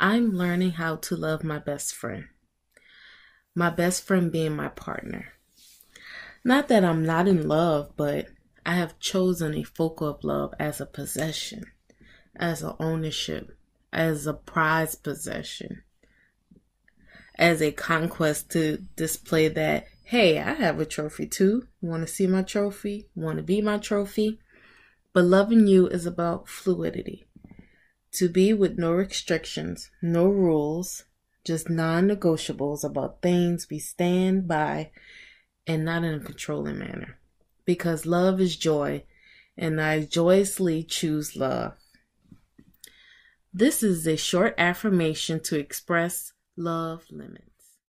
I'm learning how to love my best friend. My best friend being my partner. Not that I'm not in love, but I have chosen a focal of love as a possession, as an ownership, as a prized possession, as a conquest to display that, hey, I have a trophy too. Want to see my trophy? Want to be my trophy? But loving you is about fluidity. To be with no restrictions, no rules, just non negotiables about things we stand by and not in a controlling manner. Because love is joy, and I joyously choose love. This is a short affirmation to express love limits.